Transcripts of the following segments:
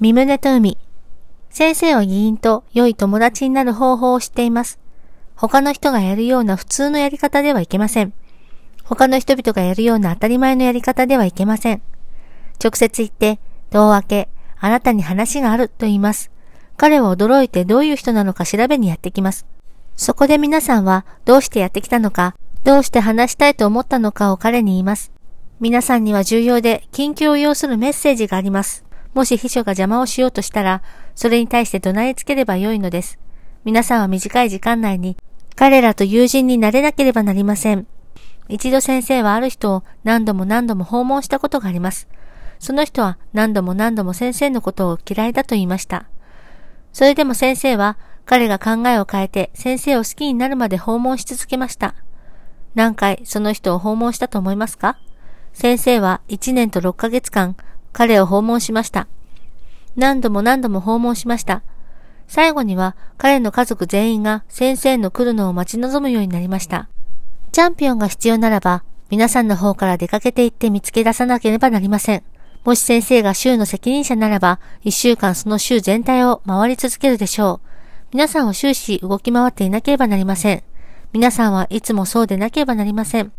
身胸と海。先生は議員と良い友達になる方法を知っています。他の人がやるような普通のやり方ではいけません。他の人々がやるような当たり前のやり方ではいけません。直接言って、どう分け、あなたに話があると言います。彼は驚いてどういう人なのか調べにやってきます。そこで皆さんはどうしてやってきたのか、どうして話したいと思ったのかを彼に言います。皆さんには重要で緊急を要するメッセージがあります。もし秘書が邪魔をしようとしたら、それに対して怒鳴りつければよいのです。皆さんは短い時間内に、彼らと友人になれなければなりません。一度先生はある人を何度も何度も訪問したことがあります。その人は何度も何度も先生のことを嫌いだと言いました。それでも先生は彼が考えを変えて先生を好きになるまで訪問し続けました。何回その人を訪問したと思いますか？先生は1年と6ヶ月間彼を訪問しました。何度も何度も訪問しました。最後には彼の家族全員が先生の来るのを待ち望むようになりました。チャンピオンが必要ならば、皆さんの方から出かけて行って見つけ出さなければなりません。もし先生が州の責任者ならば、一週間その州全体を回り続けるでしょう。皆さんは終始動き回っていなければなりません。皆さんはいつもそうでなければなりません。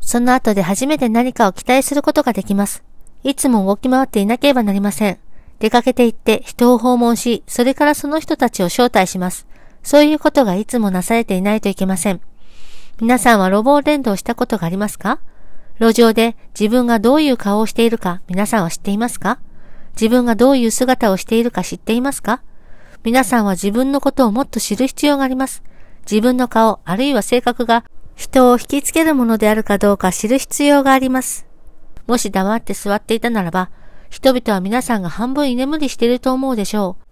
その後で初めて何かを期待することができます。いつも動き回っていなければなりません。出かけて行って人を訪問し、それからその人たちを招待します。そういうことがいつもなされていないといけません。皆さんはロボ連動したことがありますか？路上で自分がどういう顔をしているか皆さんは知っていますか？自分がどういう姿をしているか知っていますか？皆さんは自分のことをもっと知る必要があります。自分の顔、あるいは性格が人を引きつけるものであるかどうか知る必要があります。もし黙って座っていたならば、人々は皆さんが半分居眠りしていると思うでしょう。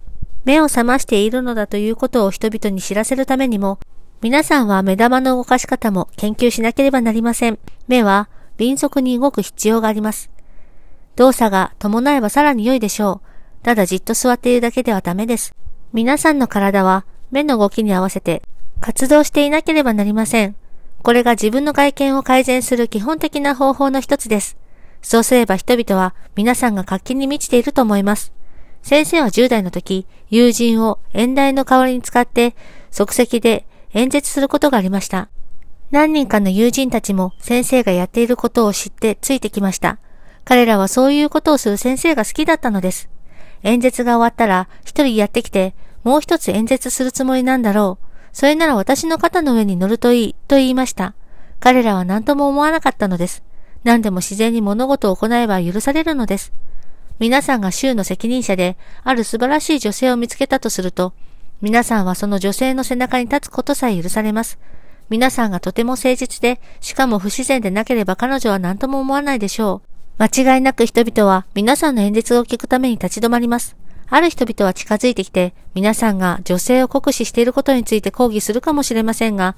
目を覚ましているのだということを人々に知らせるためにも、皆さんは目玉の動かし方も研究しなければなりません。目は敏速に動く必要があります。動作が伴えばさらに良いでしょう。ただじっと座っているだけではダメです。皆さんの体は目の動きに合わせて活動していなければなりません。これが自分の外見を改善する基本的な方法の一つです。そうすれば人々は皆さんが活気に満ちていると思います。先生は10代の時、友人を演台の代わりに使って即席で演説することがありました。何人かの友人たちも先生がやっていることを知ってついてきました。彼らはそういうことをする先生が好きだったのです。演説が終わったら一人やってきてもう一つ演説するつもりなんだろう。それなら私の肩の上に乗るといいと言いました。彼らは何とも思わなかったのです。何でも自然に物事を行えば許されるのです。皆さんが州の責任者である素晴らしい女性を見つけたとすると、皆さんはその女性の背中に立つことさえ許されます。皆さんがとても誠実で、しかも不自然でなければ彼女は何とも思わないでしょう。間違いなく人々は皆さんの演説を聞くために立ち止まります。ある人々は近づいてきて、皆さんが女性を酷使していることについて抗議するかもしれませんが、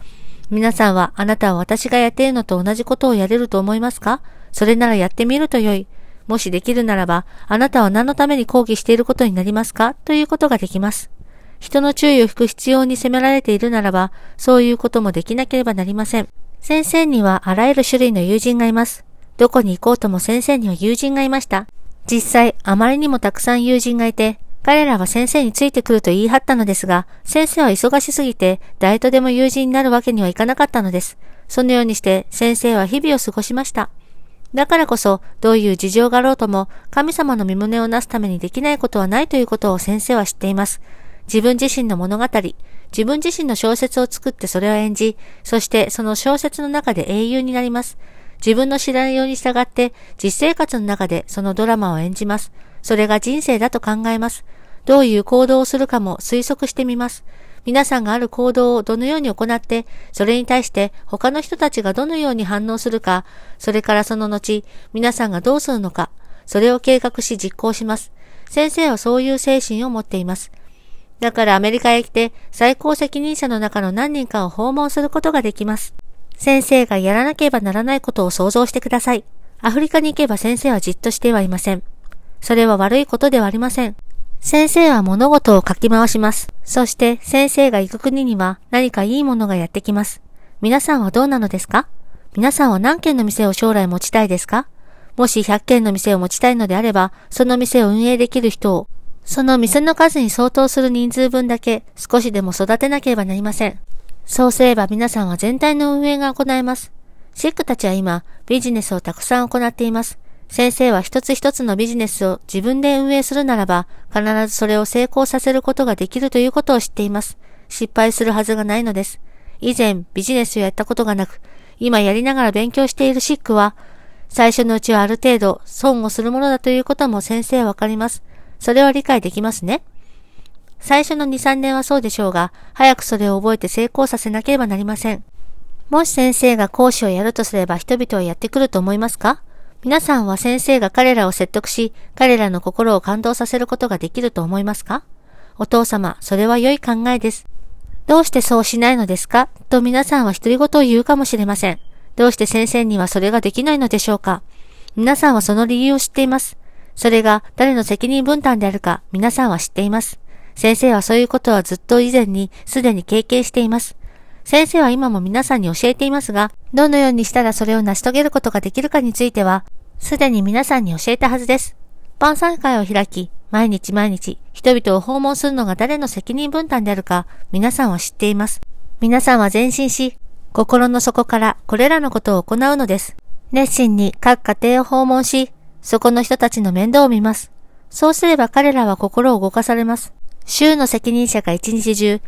皆さんはあなたは私がやっているのと同じことをやれると思いますか？それならやってみると良い。もしできるならば、あなたは何のために抗議していることになりますか？ということができます。人の注意を引く必要に責められているならば、そういうこともできなければなりません。先生にはあらゆる種類の友人がいます。どこに行こうとも先生には友人がいました。実際、あまりにもたくさん友人がいて、彼らは先生についてくると言い張ったのですが、先生は忙しすぎて、誰とでも友人になるわけにはいかなかったのです。そのようにして先生は日々を過ごしました。だからこそ、どういう事情があろうとも、神様の身胸をなすためにできないことはないということを先生は知っています。自分自身の物語、自分自身の小説を作ってそれを演じ、そしてその小説の中で英雄になります。自分の知らないように従って実生活の中でそのドラマを演じます。それが人生だと考えます。どういう行動をするかも推測してみます。皆さんがある行動をどのように行って、それに対して他の人たちがどのように反応するか、それからその後、皆さんがどうするのか、それを計画し実行します。先生はそういう精神を持っています。だからアメリカへ来て最高責任者の中の何人かを訪問することができます。先生がやらなければならないことを想像してください。アフリカに行けば先生はじっとしてはいません。それは悪いことではありません。先生は物事を書き回します。そして先生が行く国には何かいいものがやってきます。皆さんはどうなのですか？皆さんは何軒の店を将来持ちたいですか？もし100軒の店を持ちたいのであれば、その店を運営できる人をその店の数に相当する人数分だけ少しでも育てなければなりません。そうすれば皆さんは全体の運営が行えます。シックたちは今、ビジネスをたくさん行っています。先生は一つ一つのビジネスを自分で運営するならば、必ずそれを成功させることができるということを知っています。失敗するはずがないのです。以前、ビジネスをやったことがなく、今やりながら勉強しているシックは、最初のうちはある程度損をするものだということも先生はわかります。それは理解できますね。最初の2、3年はそうでしょうが、早くそれを覚えて成功させなければなりません。もし先生が講師をやるとすれば人々はやってくると思いますか？皆さんは先生が彼らを説得し、彼らの心を感動させることができると思いますか？お父様、それは良い考えです。どうしてそうしないのですか？と皆さんは独り言を言うかもしれません。どうして先生にはそれができないのでしょうか？皆さんはその理由を知っています。それが誰の責任分担であるか皆さんは知っています。先生はそういうことはずっと以前にすでに経験しています。先生は今も皆さんに教えていますが、どのようにしたらそれを成し遂げることができるかについては、すでに皆さんに教えたはずです。晩餐会を開き、毎日毎日人々を訪問するのが誰の責任分担であるか皆さんは知っています。皆さんは前進し、心の底からこれらのことを行うのです。熱心に各家庭を訪問し、そこの人たちの面倒を見ます。そうすれば彼らは心を動かされます。州の責任者が一日中、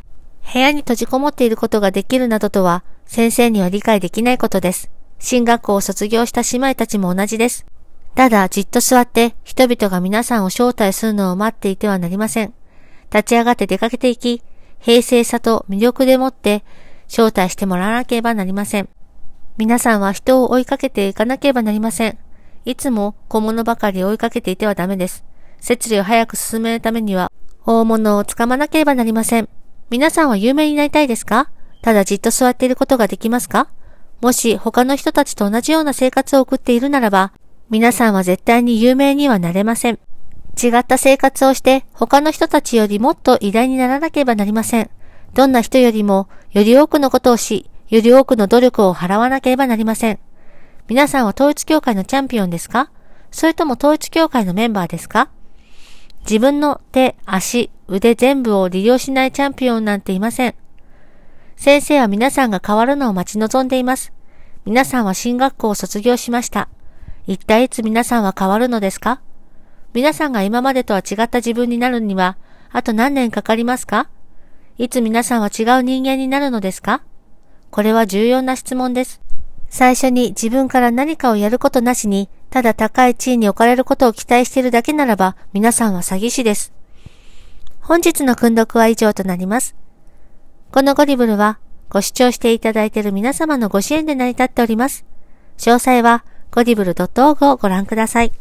部屋に閉じこもっていることができるなどとは、先生には理解できないことです。進学校を卒業した姉妹たちも同じです。ただ、じっと座って人々が皆さんを招待するのを待っていてはなりません。立ち上がって出かけていき、平静さと魅力でもって招待してもらわなければなりません。皆さんは人を追いかけていかなければなりません。いつも小物ばかり追いかけていてはダメです。摂理を早く進めるためには、大物をつかまなければなりません。皆さんは有名になりたいですか？ただじっと座っていることができますか？もし他の人たちと同じような生活を送っているならば、皆さんは絶対に有名にはなれません。違った生活をして他の人たちよりもっと偉大にならなければなりません。どんな人よりもより多くのことをし、より多くの努力を払わなければなりません。皆さんは統一教会のチャンピオンですか？それとも統一教会のメンバーですか？自分の手、足、腕全部を利用しないチャンピオンなんていません。先生は皆さんが変わるのを待ち望んでいます。皆さんは進学校を卒業しました。一体いつ皆さんは変わるのですか？皆さんが今までとは違った自分になるには、あと何年かかりますか？いつ皆さんは違う人間になるのですか？これは重要な質問です。最初に自分から何かをやることなしに、ただ高い地位に置かれることを期待しているだけならば、皆さんは詐欺師です。本日の訓読は以上となります。このゴリブルはご視聴していただいている皆様のご支援で成り立っております。詳細はゴディブル .org をご覧ください。